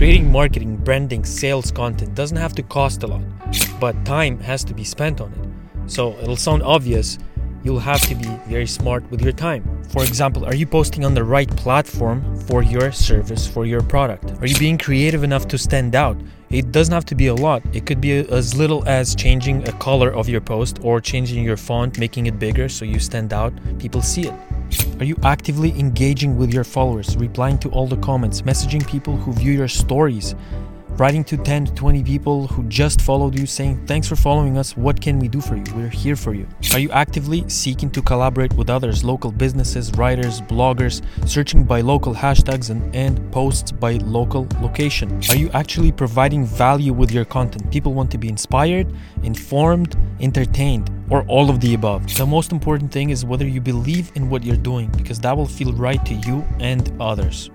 Creating marketing, branding, sales content doesn't have to cost a lot, but time has to be spent on it. So it'll sound obvious, you'll have to be very smart with your time. For example, are you posting on the right platform for your service, for your product? Are you being creative enough to stand out? It doesn't have to be a lot. It could be as little as changing a color of your post or changing your font, making it bigger so you stand out, people see it. Are you actively engaging with your followers, replying to all the comments, messaging people who view your stories, writing to 10 to 20 people who just followed you saying, Thanks for following us. What can we do for you? We're here for you. Are you actively seeking to collaborate with others, local businesses, writers, bloggers, searching by local hashtags and, and posts by local location? Are you actually providing value with your content? People want to be inspired, informed, entertained, or all of the above. The most important thing is whether you believe in what you're doing because that will feel right to you and others.